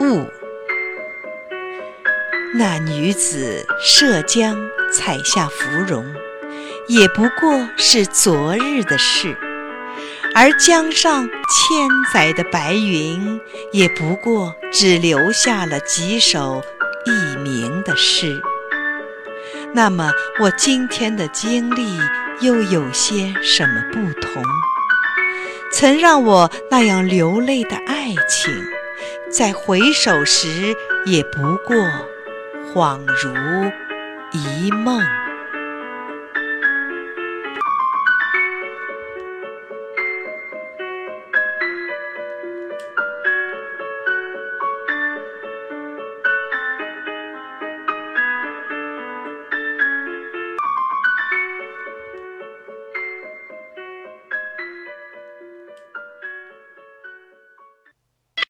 雾。那女子涉江采下芙蓉，也不过是昨日的事；而江上千载的白云，也不过只留下了几首佚名的诗。那么，我今天的经历又有些什么不同？曾让我那样流泪的爱情，在回首时，也不过恍如一梦。